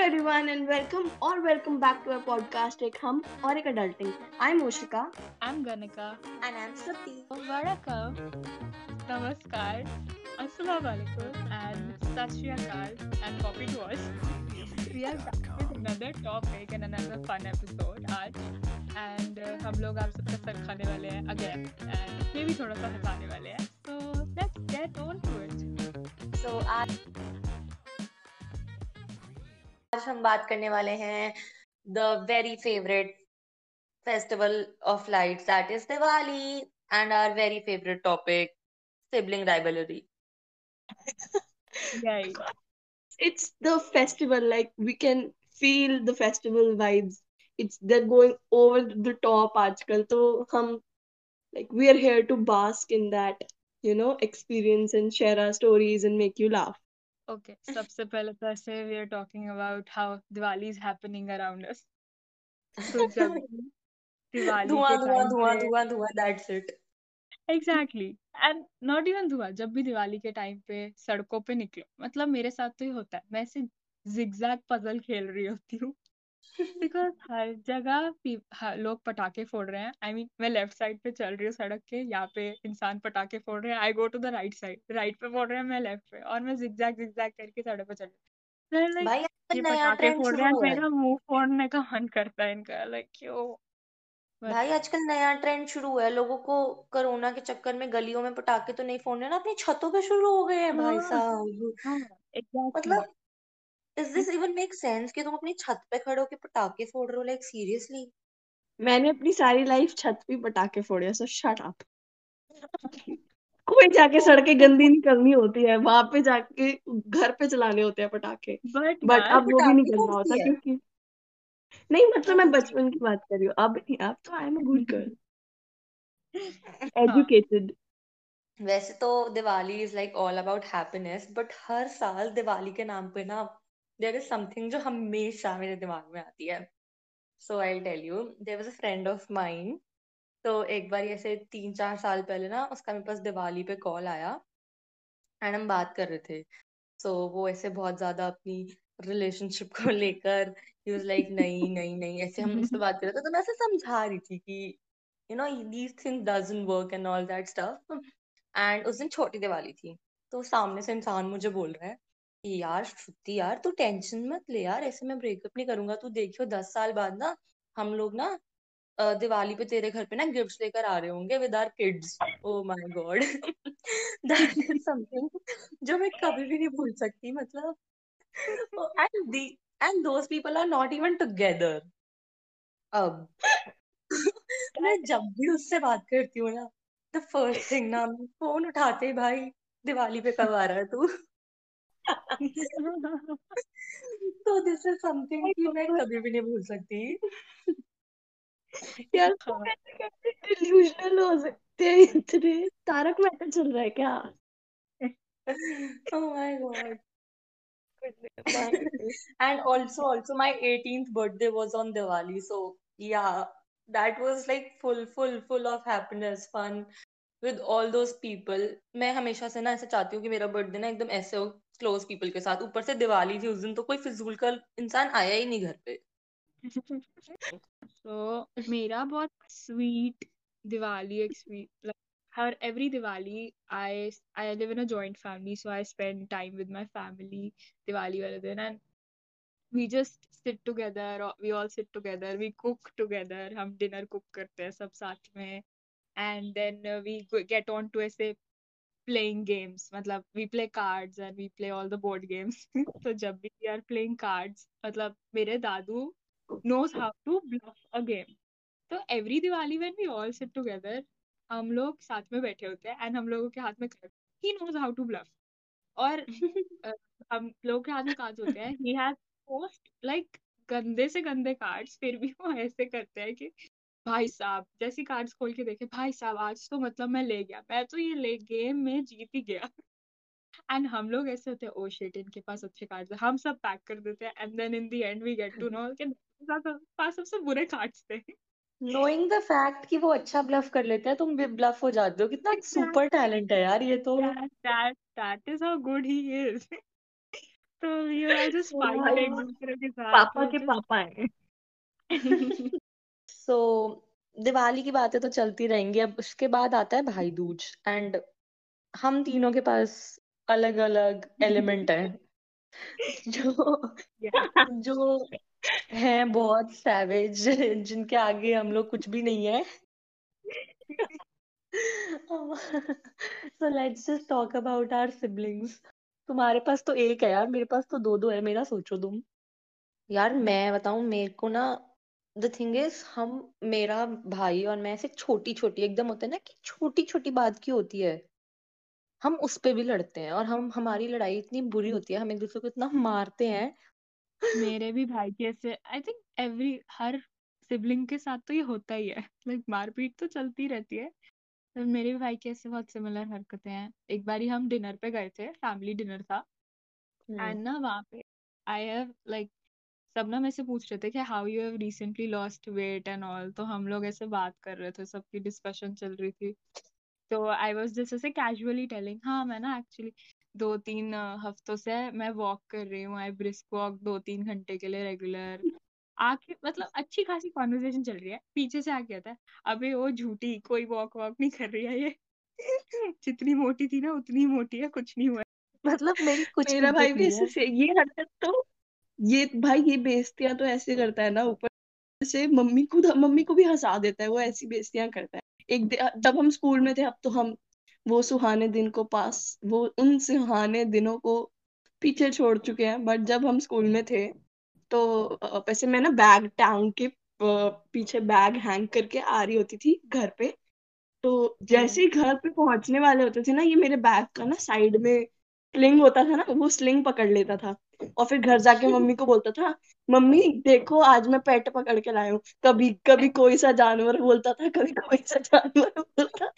everyone and welcome or welcome back to our podcast एक हम और एक adulting. I'm Oshika. I'm Ganika. And I'm Sati. Vanakkam. Namaskar. Assalamu alaikum and Sat Shri Akal and copy to us. We are back with another topic and another fun episode आज and uh, हम लोग आप सबका sir खाने वाले हैं again and maybe थोड़ा सा हंसाने वाले हैं so let's get on to it. So आज आज हम बात करने वाले हैं the very favourite festival of light that is Diwali and our very favourite topic sibling राइबलरी it's the festival like we can feel the festival vibes it's the going over the top आजकल तो हम like we are here to bask in that you know experience and share our stories and make you laugh Okay, सबसे पहले तो ऐसे we are talking about how Diwali is happening around us तो जब दिवाली धुआँ धुआँ धुआँ धुआँ धुआँ that's it exactly and not even धुआँ जब भी दिवाली के टाइम पे सड़कों पे निकलो मतलब मेरे साथ तो ये होता है मैं ऐसे जिगजैग पजल खेल रही होती हूँ। बिकॉज़ हर जगह पी- ह- लोग पटाखे फोड़ रहे हैं। आई I मीन mean, मैं लेफ़्ट साइड पे चल रही हूँ सड़क के यहाँ पे इंसान पटाखे फोड़ रहे हैं। I go to the right side right पे फोड़ रहे हैं मैं लेफ़्ट पे और मैं जिगजैग जिगजैग करके सड़क पे चल रही हूँ। लाइक भाई आजकल ये नया पटाखे ट्रेंड फोड़ शुरू रहे हैं हुआ है। मेरा मुँह फोड़ने का मन करता है इनका लाइक क्यों भाई आजकल नया ट्रेंड शुरू हुआ है। लोगों को कोरोना के चक्कर में गलियों में पटाखे तो नहीं फोड़ने ना अपनी छतों पे शुरू हो गए हैं भाई हाँ साहब। हाँ मतलब is this even make sense कि तुम अपनी छत पे खड़े होके पटाखे फोड़ रहे हो? लाइक सीरियसली मैंने अपनी सारी लाइफ छत पे पटाखे फोड़े सो शट अप कोई जाके सड़कें गंदी नहीं करनी होती है वहाँ पे जाके घर पे चलाने होते हैं पटाखे। बट बट अब वो भी नहीं करना होता क्योंकि नहीं मतलब मैं हाँ। बचपन की बात कर रही हूँ अब नहीं अब तो I am a good girl educated वैसे तो Diwali is like all about happiness but हर साल दिवाली के नाम पे ना देयर इज़ समथिंग जो हमेशा मेरे दिमाग में आती है। So I tell you there was a friend of mind तो एक बार ऐसे तीन चार साल पहले ना उसका मेरे पास दिवाली पे कॉल आया एंड हम बात कर रहे थे। सो so, वो ऐसे बहुत ज़्यादा अपनी रिलेशनशिप को लेकर ही वाज लाइक नहीं नहीं नहीं ऐसे हम उस पे बात कर रहे थे। तो मैं ऐसे समझा रही थी कि you know these things doesn't work and all that stuff and उस दिन छोटी दिवाली थी तो सामने से इंसान मुझे बोल रहा है कि यार श्रुति यार तू टेंशन मत ले यार ऐसे मैं ब्रेकअप नहीं करूँगा। तू देखियो दस साल बाद ना हम लोग ना अ, दिवाली पे तेरे घर पे ना गिफ्ट्स लेकर आ रहे होंगे with our kids oh my god that is something जो मैं कभी भी नहीं भूल सकती मतलब। And the and those people are not even together अब। मैं जब भी उससे बात करती हूँ ना द फ़र्स्ट थिंग ना फ़ोन उठाते ही भाई दिवाली पे कब आ रहा है तू? तो दिस इज़ समथिंग कि मैं कभी भी नहीं भूल सकती यार हाँ डिल्यूजनल हो सकते हैं इतने तारक मेहता चल रहा है क्या oh my god and also also my 18th birthday was on Diwali so yeah that was like full full full of happiness fun with all those people मैं हमेशा से ना ऐसे चाहती हूँ कि मेरा बर्थडे ना एकदम ऐसे हो क्लोज पीपल के साथ ऊपर से दिवाली थी उस दिन तो कोई फिजूल का इंसान आया ही नहीं घर पे so मेरा बहुत स्वीट दिवाली एक्सपीरियंस हर every Diwali I I live in a joint family so I spend time with my family Diwali वाले दिन we just sit together or we all sit together we cook together हम dinner cook करते हैं सब साथ में uh, we go- get on to ऐसे playing games मतलब we play cards and we play all the board games तो जब भी we are playing cards मतलब मेरे दादू knows how to bluff a game तो every Diwali when we all sit together हम लोग साथ में बैठे होते हैं एंड हम लोगों के हाथ में कार्ड ही नोज़ हाउ टू ब्लफ और अ, हम लोगों के हाथ में कार्ड्स होते हैं ही हैज़ मोस्ट लाइक गंदे से गंदे कार्ड्स फिर भी वो ऐसे करते हैं कि भाई साहब जैसी कार्ड्स खोल के देखे भाई साहब आज तो मतलब मैं ले गया मैं तो ये ले गेम में जीत ही गया। एंड हम लोग ऐसे होते हैं ओ शिट इनके पास अच्छे कार्ड्स हैं। हम सब पैक कर देते हैं and then in the end we get to know कि पास सबसे बुरे कार्ड्स थे। नोइंग द फैक्ट कि वो अच्छा ब्लफ कर लेता है तुम भी ब्लफ हो जाते हो। कितना सुपर टैलेंट है यार ये तो। That that is how good he is. तो यू आर जस्ट फाइट भाई एक दूसरे के साथ पापा तो के पापा हैं। सो so, दिवाली की बातें तो चलती रहेंगी अब उसके बाद आता है भाई दूज एंड हम तीनों के पास अलग अलग एलिमेंट है। जो जो है बहुत सैवेज जिनके आगे हम लोग कुछ भी नहीं है। So let's just talk about our siblings तुम्हारे पास तो एक है यार मेरे पास तो दो दो है मेरा सोचो तुम। यार मैं बताऊँ मेरे को ना द थिंग इज़ हम मेरा भाई और मैं ऐसे छोटी छोटी एकदम होता है ना कि छोटी छोटी बात की होती है। हम उस पे भी लड़ते हैं और हम हमारी लड़ाई इतनी बुरी होती है हम एक दूसरे को इतना मारते हैं। मेरे भी भाई के ऐसे आई थिंक एवरी हर सिबलिंग के साथ तो ये होता ही है। लाइक मारपीट तो चलती रहती है। तो मेरे भी भाई के ऐसे बहुत सिमिलर हरकतें हैं। एक बार हम डिनर पे गए थे फैमिली डिनर था। हम्म। एंड ना वहाँ पे आई हैव लाइक सब ना मेरे से पूछ रहे थे कि how you have recently lost weight and all तो हम लोग ऐसे बात कर रहे थे सबकी डिस्कशन चल रही थी। तो आई वॉज़ जस्ट ऐसे कैजुअली टेलिंग हाँ मैं ना एक्चुअली दो तीन हफ्तों से मैं वॉक कर रही हूँ आई ब्रिस्क वॉक दो तीन घंटे के लिए रेगुलर आके मतलब अच्छी खासी कॉन्वर्जेशन चल रही है पीछे से आके आता है अबे वो झूठी कोई वॉक वॉक नहीं कर रही है ये। जितनी मोटी थी ना उतनी मोटी है कुछ नहीं हुआ। मतलब मेरी कुछ मेरा भाई भी ये हरकत तो ये भाई ये बेइज्जतियाँ तो ऐसे करता है ना ऊपर से, मम्मी को मम्मी को भी हंसा देता है, वो ऐसी बेइज्जतियाँ करता है। एक जब हम स्कूल में थे, अब तो हम वो सुहाने दिन को पास, वो उन सुहाने दिनों को पीछे छोड़ चुके हैं, बट जब हम स्कूल में थे तो वैसे मैं ना बैग टांग के पीछे बैग हैंग करके आ रही होती थी घर पे। तो जैसे ही घर पे पहुँचने वाले होते थे ना, ये मेरे बैग का ना साइड में स्लिंग होता था ना, वो स्लिंग पकड़ लेता था। और फिर घर जाके मम्मी को बोलता था मम्मी देखो आज मैं पेट पकड़ के लाया हूँ। कभी कभी कोई सा जानवर बोलता था कभी कोई सा जानवर बोलता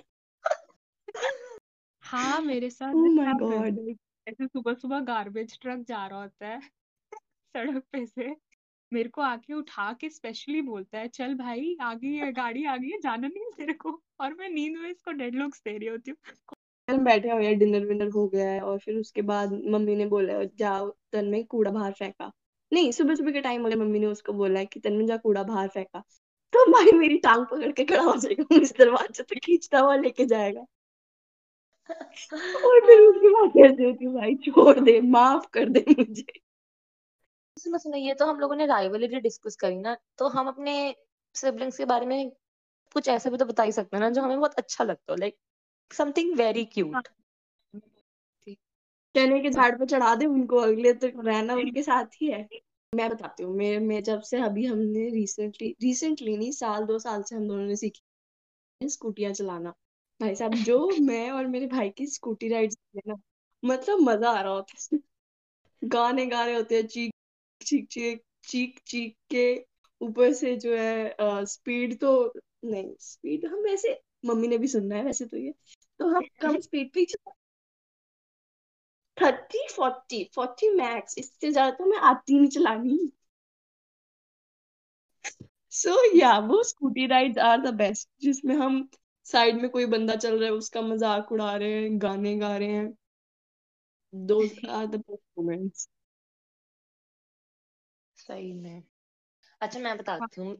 हाँ मेरे साथ हैपेंस गॉड लाइक ऐसे सुबह सुबह गार्बेज ट्रक जा रहा होता है सड़क पे से। मेरे को आके उठा के स्पेशली बोलता है चल भाई आ गई है गाड़ी आ गई है जाना नहीं है तेरे को। और मैं नींद में इसको डेड लुक्स दे रही होती हूँ। हम बैठे हुए डिनर विनर हो गया है और फिर उसके बाद मम्मी ने बोला, जाओ तन में कूड़ा बाहर फेंका। नहीं सुबह सुबह के टाइम वाले मम्मी ने उसको बोला है कि, तन में जा कूड़ा बाहर फेंका। तो भाई मेरी टांग पकड़ के खड़ा हो जाएगा इस दरवाजे तक खींचता हुआ लेके जाएगा। और फिर उसके बाद कहते हो कि भाई छोड़ दे, माफ़ कर दे मुझे। सुनो ये तो हम लोगों ने राइवलरी डिस्कस करी ना तो हम अपने सिबलिंग्स के बारे में कुछ ऐसा भी तो बता ही सकते हैं ना, जो हमें बहुत अच्छा लगता हो लाइक समथिंग वेरी क्यूट चने के झाड़ पे चढ़ा दे उनको अगले तक रहना उनके साथ ही है। मैं बताती हूँ मैं मैं जब से अभी हमने रिसेंटली रिसेंटली नहीं साल दो साल से हम दोनों ने सीखी स्कूटियाँ चलाना। भाई साहब जो मैं और मेरे भाई की स्कूटी राइड ना मतलब मज़ा आ रहा होता है। गाने गा रहे होते हैं चीख चीख चीख चीख चीख के ऊपर से जो है स्पीड तो नहीं स्पीड हम वैसे मम्मी ने भी सुनना है वैसे तो ये। तो हम कम स्पीड पे थर्टी फोर्टी फोर्टी मैक्स इससे ज़्यादा तो मैं आती नहीं चलानी। सो so, या yeah, वो scooty rides are the best जिसमें हम साइड में कोई बंदा चल रहा है उसका मज़ाक उड़ा रहे हैं गाने गा रहे हैं। Those are the best moments सही में। अच्छा मैं बताती हूँ।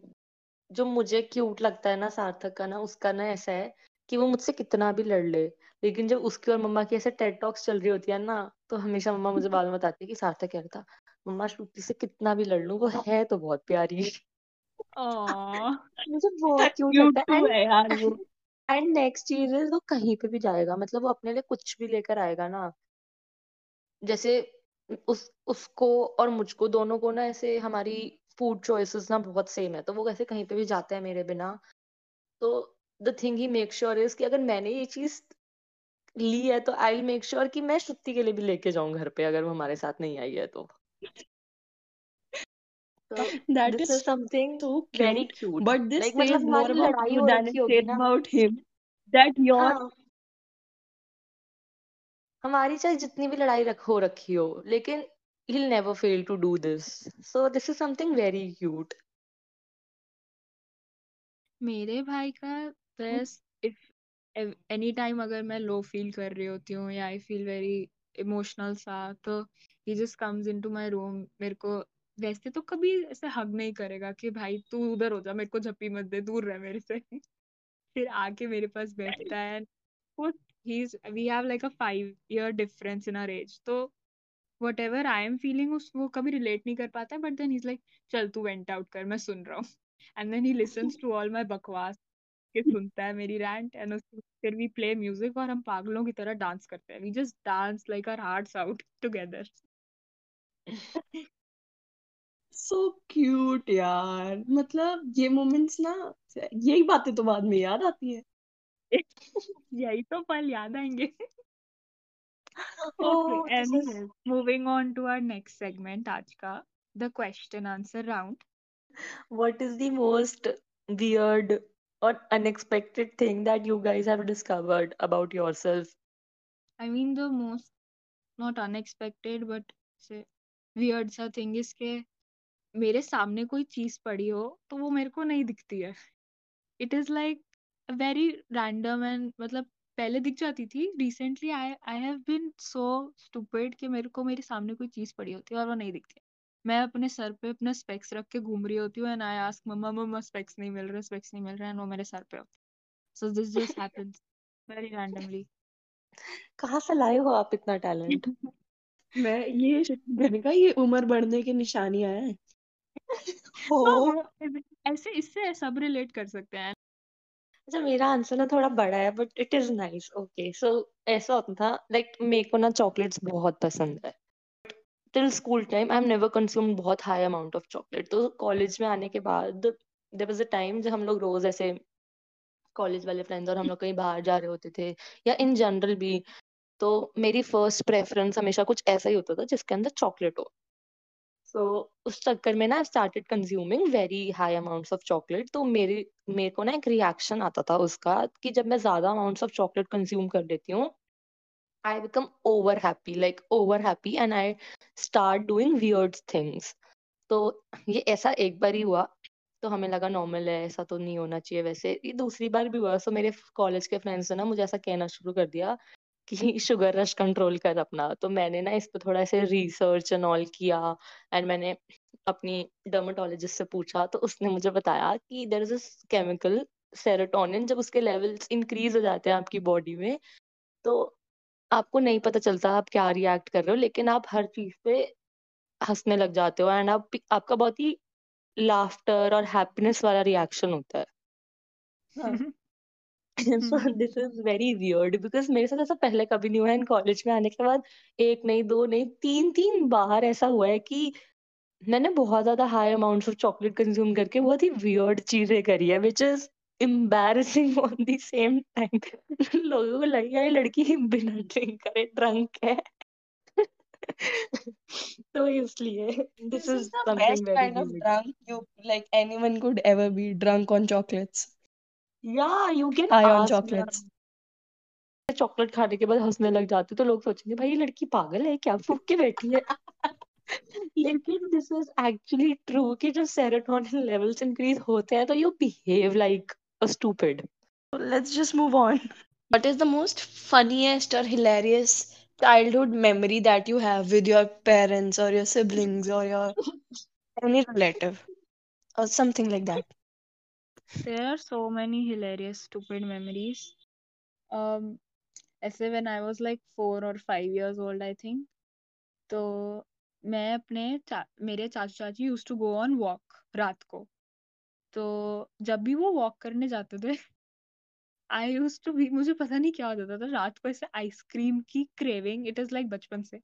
जो मुझे क्यूट लगता है ना सार्थक का ना उसका ना ऐसा है कि वो मुझसे कितना भी लड़ ले लेकिन जब उसकी और मम्मा की ऐसे टेड टॉक्स चल रही होती है ना तो हमेशा मम्मा मुझे बाद में बताती है कि सार्थक कह रहा था मम्मा श्रुति से कितना भी लड़ लूँ वो है तो बहुत प्यारी। मुझे बहुत क्यूट लगता है। यार वो। एंड नेक्स्ट इज़ वो कहीं पे भी जाएगा मतलब वो अपने लिए कुछ भी लेकर आएगा ना। जैसे उस उसको और मुझको दोनों को ना ऐसे हमारी फ़ूड चॉइसेस ना बहुत सेम है तो वो कैसे कहीं पे भी जाते है मेरे बिना। तो the thing he make sure is कि अगर मैंने ये चीज़ ली है तो आई मेक श्योर कि मैं श्रुति के लिए भी लेके जाऊँ घर पे अगर वो हमारे साथ नहीं आई है तो। Cute. but this says मतलब more about you हो than it says about him. That your हाँ। हमारी चाहे जितनी भी लड़ाई रख हो रखी हो लेकिन he'll never fail to do this. So this is something very cute. मेरे भाई का बस इफ़ एनी टाइम अगर मैं लो फील कर रही होती हूँ या आई फील वेरी इमोशनल सा तो ही just comes into my room मेरे को, वैसे तो कभी ऐसे हग नहीं करेगा कि भाई तू उधर हो जा, मेरे को झप्पी मत दे, दूर रह मेरे से। फिर आके मेरे पास बैठता है वो he's we have like a five year difference in our age. तो whatever I am feeling, उस, वो कभी relate नहीं कर पाता है but then he's like, चल तू vent out कर, मैं सुन रहा हूँ। And then he listens to all my बकवास के सुनता है मेरी रैंट एंड उसके फिर वी प्ले म्यूज़िक और हम पागलों की तरह डांस करते हैं। We just dance like our hearts out together so cute यार। मतलब ये मोमेंट्स ना यही बातें तो बाद में याद आती है। यही तो पल याद आएँगे। Moving on to our next segment आज का the question answer round what is the most weird or unexpected thing that you guys have discovered about yourself? I mean the most not unexpected but say weird सा thing is के मेरे सामने कोई चीज़ पड़ी हो तो वो मेरे को नहीं दिखती है it is like very random and मतलब पहले दिख जाती थी recently I I have been so stupid कि मेरे को मेरे सामने कोई चीज़ पड़ी होती है और वो नहीं दिखती है मैं अपने सर पे अपना स्पेक्स रख के घूम रही होती हूँ and I ask mama mama specs नहीं मिल रहे स्पेक्स नहीं मिल रहे एंड वो मेरे सर पे होते so this just happens very randomly कहाँ से लाए हो आप इतना टैलेंट मैं ये मैंने कहा ये उम्र बढ़ने की निशानियाँ हैं हो. ऐसे इससे सब रिलेट कर सकते हैं। अच्छा मेरा आंसर ना थोड़ा बड़ा है but it is nice okay so ऐसा होता था लाइक मेरे को ना चॉकलेट्स बहुत पसंद है। Till school time I have never consumed बहुत हाई अमाउंट ऑफ़ चॉकलेट तो कॉलेज में आने के बाद देयर वाज अ टाइम जब हम लोग रोज ऐसे कॉलेज वाले फ्रेंड्स और हम लोग कहीं बाहर जा रहे होते थे या इन जनरल भी तो मेरी फ़र्स्ट प्रेफरेंस हमेशा कुछ ऐसा ही होता था जिसके अंदर चॉकलेट हो. सो so, उस चक्कर में ना started consuming very high amounts of chocolate तो मेरे मेरे को ना एक रिएक्शन आता था उसका कि जब मैं ज़्यादा अमाउंट्स ऑफ़ चॉकलेट कंज्यूम कर लेती हूँ I become over happy like over happy and I start doing weird things तो ये ऐसा एक बार ही हुआ तो हमें लगा नॉर्मल है, ऐसा तो नहीं होना चाहिए वैसे। ये दूसरी बार भी हुआ सो मेरे कॉलेज के फ्रेंड्स ने ना मुझे ऐसा कहना शुरू कर दिया कि शुगर रश कंट्रोल कर अपना। तो मैंने ना इस पर थोड़ा ऐसे रिसर्च एंड ऑल किया एंड मैंने अपनी डर्मेटोलॉजिस्ट से पूछा तो उसने मुझे बताया कि there is a chemical serotonin जब उसके लेवल्स इंक्रीज हो जाते हैं आपकी बॉडी में तो आपको नहीं पता चलता आप क्या रिएक्ट कर रहे हो लेकिन आप हर चीज़ पे हंसने लग जाते हो एंड आप आपका बहुत ही लाफ्टर और हैप्पीनेस वाला रिएक्शन होता है। So this is very weird because मेरे साथ ऐसा पहले कभी नहीं हुआ है। कॉलेज में आने के बाद एक नहीं दो नहीं तीन तीन बार ऐसा हुआ है कि मैंने बहुत ज़्यादा high amounts of chocolate consume करके बहुत ही वियर्ड चीज़ें करी है which is embarrassing on the same time लोगों को लगेगा ये लड़की बिना ड्रिंक करे ड्रंक है। तो इसलिए this is the something best very kind of weird drunk you like anyone could ever be drunk on chocolates. या you can on ask chocolates. Chocolate खाने के बाद हंसने लग जाते तो लोग सोचेंगे भाई ये लड़की पागल है क्या? फूक के बैठी है। लेकिन दिस इज़ एक्चुअली ट्रू कि जब सेरोटोनिन लेवल्स इंक्रीज होते हैं तो you behave like A stupid So let's just move on. What is the most funniest or hilarious childhood memory that you have with your parents or your siblings or your any relative or something like that? There are so many hilarious stupid memories. Um, ऐसे when I was like four or five years old, I think. तो मैं अपने चा, मेरे चाचू चाची used to go on walk रात को तो जब भी वो वॉक करने जाते थे आई यूज़ टू बी मुझे पता नहीं क्या होता था, रात को ऐसे आइसक्रीम की क्रेविंग इट इज़ लाइक बचपन से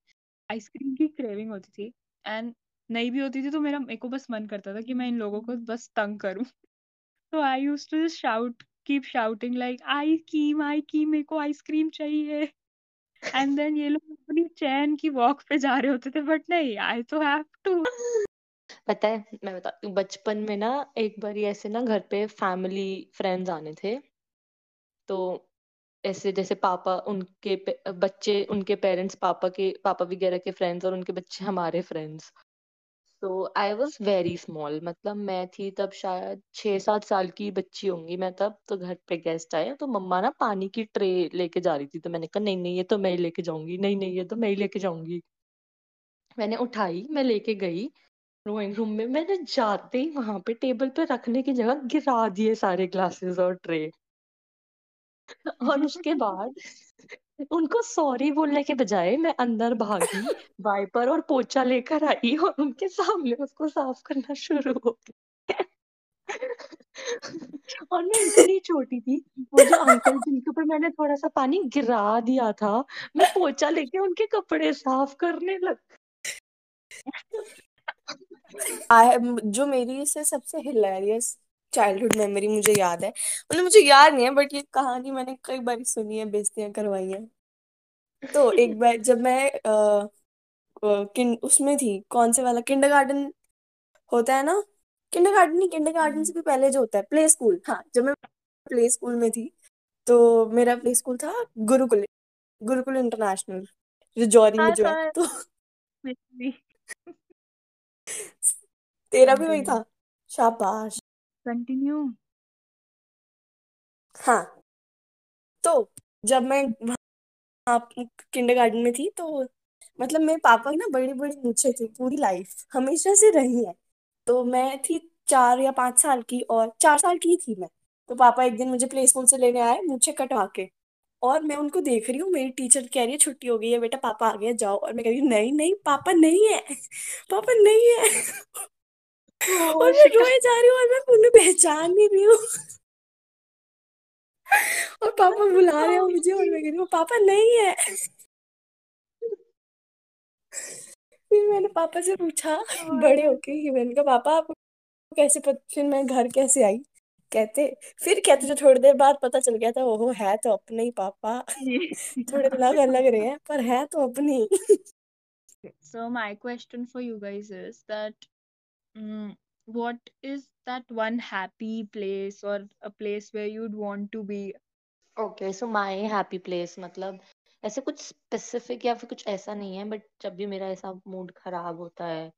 आइसक्रीम की क्रेविंग होती थी एंड नहीं भी होती थी तो मेरा, मेरे को बस मन करता था कि मैं इन लोगों को बस तंग करूँ। तो I use to just shout keep shouting like I scream I scream मेरे को आइसक्रीम चाहिए। एंड देन ये लोग अपनी चैन की वॉक पे जा रहे होते थे बट नहीं आई तो हैव टू पता है, मैं बता, बचपन में ना एक बार ऐसे ना घर पे फैमिली फ्रेंड्स आने थे। तो ऐसे जैसे पापा उनके बच्चे उनके पेरेंट्स पापा के, पापा वगैरह के फ्रेंड्स और उनके बच्चे हमारे फ्रेंड्स तो आई वॉज़ वेरी स्मॉल मतलब मैं थी तब शायद छह सात साल की बच्ची होंगी मैं तब तो घर पे गेस्ट आए तो मम्मा ना पानी की ट्रे लेके जा रही थी तो मैंने कहा, नहीं नहीं, ये तो मैं ही लेके जाऊँगी, नहीं नहीं, ये तो मैं ही लेके जाऊँगी। मैंने उठाई, मैं लेके गई ड्राइंग रूम में। मैंने जाते ही वहाँ पे टेबल पे रखने की जगह गिरा दिए सारे ग्लासेस और ट्रे और उसके बाद उनको सॉरी बोलने के बजाय मैं अंदर भागी वाइपर और पोछा लेकर आई और उनके सामने उसको साफ़ करना शुरू हो गया। और मैं इतनी छोटी थी, वो जो अंकल जिनके ऊपर मैंने थोड़ा सा पानी गिरा दिया था, मैं पोचा लेके उनके कपड़े साफ़ करने लग आई जो मेरी से सबसे हिलेरियस चाइल्डहुड मेमोरी मुझे याद है। मतलब मुझे याद नहीं है बट ये कहानी मैंने कई बार सुनी है बेइज्जतियाँ करवाई हैं। तो एक बार जब मैं अ, किन उसमें थी कौन से वाला किंडरगार्टन होता है ना? किंडरगार्टन नहीं किंडरगार्टन से भी पहले जो होता है प्ले स्कूल हाँ जब मैं प्ले स्कूल में थी तो मेरा प्ले स्कूल था गुरुकुल गुरुकुल इंटरनेशनल जो जौरी में हाँ जो है। तो मेरा भी। तेरा भी वही था। शाबाश। कंटिन्यू हाँ। तो जब मैं वहाँ किंडरगार्टन में थी तो मतलब मेरे पापा की ना बड़ी बड़ी मूछें थी पूरी लाइफ हमेशा से रही है। तो मैं थी चार या पाँच साल की और चार साल की ही थी मैं। तो पापा एक दिन मुझे प्ले स्कूल से लेने आए मूछें कटवा के। और मैं उनको देख रही हूँ मेरी टीचर कह रही है छुट्टी हो गई है बेटा पापा आ गया जाओ। और मैं कह रही हूँ नहीं नहीं पापा नहीं है। पापा नहीं है। और मैं रोए जा रही हूँ और मैं उन्हें पहचान नहीं रही हूँ। और पापा बुला रहे हो मुझे और मैं कह रही हूँ पापा नहीं है। फिर मैंने पापा से पूछा बड़े होके कि मैंने कहा पापा आपको कैसे पता फिर मैं घर कैसे आई? कहते फिर कहते जो थोड़ी देर बाद पता चल गया था ओहो है तो अपने ही पापा। थोड़े अलग अलग रहे हैं पर है तो अपने ही। So my question for you guys is that mm, what is that one happy place or a place where you'd want to be? Okay so my happy place मतलब ऐसे कुछ स्पेसिफिक या फिर कुछ ऐसा नहीं है बट जब भी मेरा ऐसा मूड खराब होता है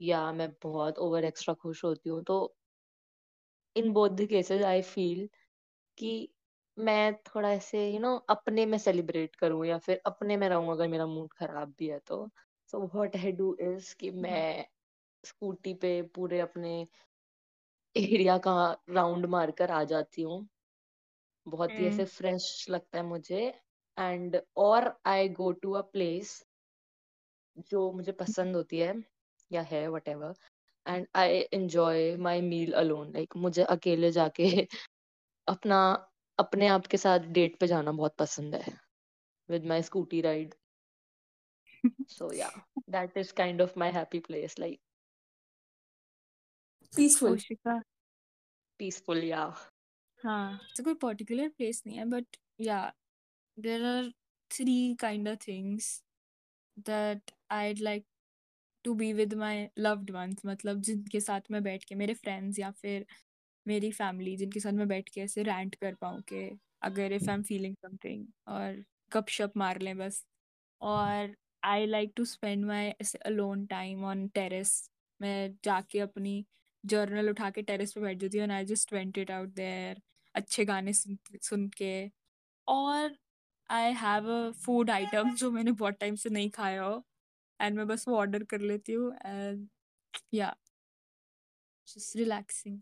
या मैं बहुत ओवर एक्स्ट्रा खुश होती हूँ तो in both the cases I feel कि मैं थोड़ा ऐसे यू नो अपने में सेलिब्रेट करूँ या फिर अपने में रहूँ अगर मेरा मूड खराब भी है तो so what I do is कि मैं स्कूटी पे पूरे अपने एरिया का राउंड मारकर आ जाती हूँ। बहुत ही ऐसे Mm. फ्रेश लगता है मुझे। एंड और आई गो टू अ प्लेस जो मुझे पसंद होती है या है whatever and I enjoy my meal alone like मुझे अकेले जाके अपना अपने आप के साथ डेट पे जाना बहुत पसंद है। With my scooty ride so yeah that is kind of my happy place like peaceful peaceful yeah हाँ तो कोई पर्टिकुलर प्लेस नहीं है but yeah there are three kind of things that I'd like to be with my loved ones मतलब जिनके साथ मैं बैठ के मेरे फ्रेंड्स या फिर मेरी फैमिली जिनके साथ मैं बैठ के ऐसे रैंट कर पाऊँ कि अगर if I am feeling something और गप शप मार लें बस। और I like to spend my alone time on terrace मैं जाके अपनी जर्नल उठा के टेरेस पे बैठ जाती हूँ and I just vent it out there अच्छे गाने सुन सुन के और I have a food item जो मैंने बहुत टाइम से नहीं खाया हो एंड मैं बस वो ऑर्डर कर लेती हूँ and yeah just relaxing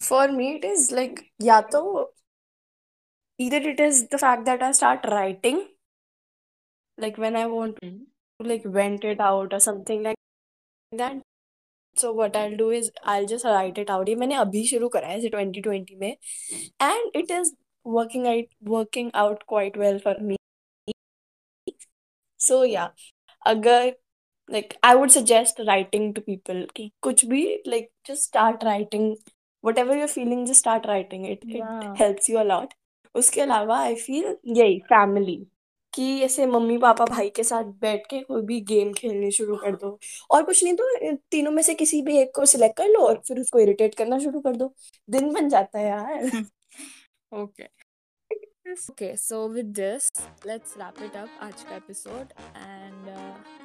For me, it is like, या तो either it is the fact that I start writing, like when I want to like vent it out or something like that. So what I'll do is I'll just write it out. ये मैंने अभी शुरू करा है 2020 में and it is working out working out quite well for me. So yeah, अगर like I would suggest writing to people कि कुछ भी like just start writing whatever you're feeling just start writing it it Yeah. helps you a lot उसके अलावा I feel यही family कि ऐसे mummy papa भाई के साथ बैठ के कोई भी गेम खेलने शुरू कर दो। और कुछ नहीं तो तीनों में से किसी भी एक को सिलेक्ट कर लो और फिर उसको इरिटेट करना शुरू कर दो। दिन बन जाता है यार। Okay okay so with this let's wrap it up आज का episode and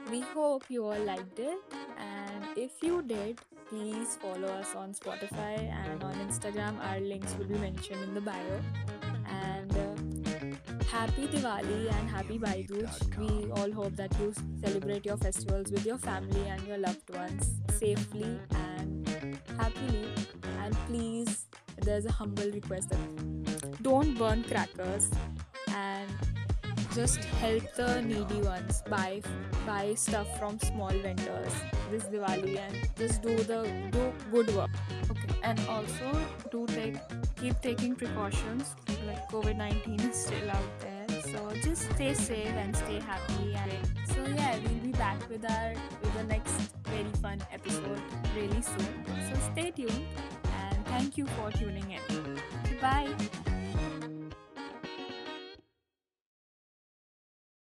we hope you all like it and if you did please follow us on Spotify and on Instagram our links will be mention in the bio Happy Diwali and happy Bhai. We all hope that you celebrate your festivals with your family and your loved ones safely and happily. And please, there's a humble request that don't burn crackers and just help the needy ones buy buy stuff from small vendors this Diwali and just do the do good work. Okay, and also do take keep taking precautions. Like COVID nineteen is still out there, so just stay safe and stay happy. And so yeah, we'll be back with our with the next very fun episode really soon. So stay tuned and thank you for tuning in. Bye.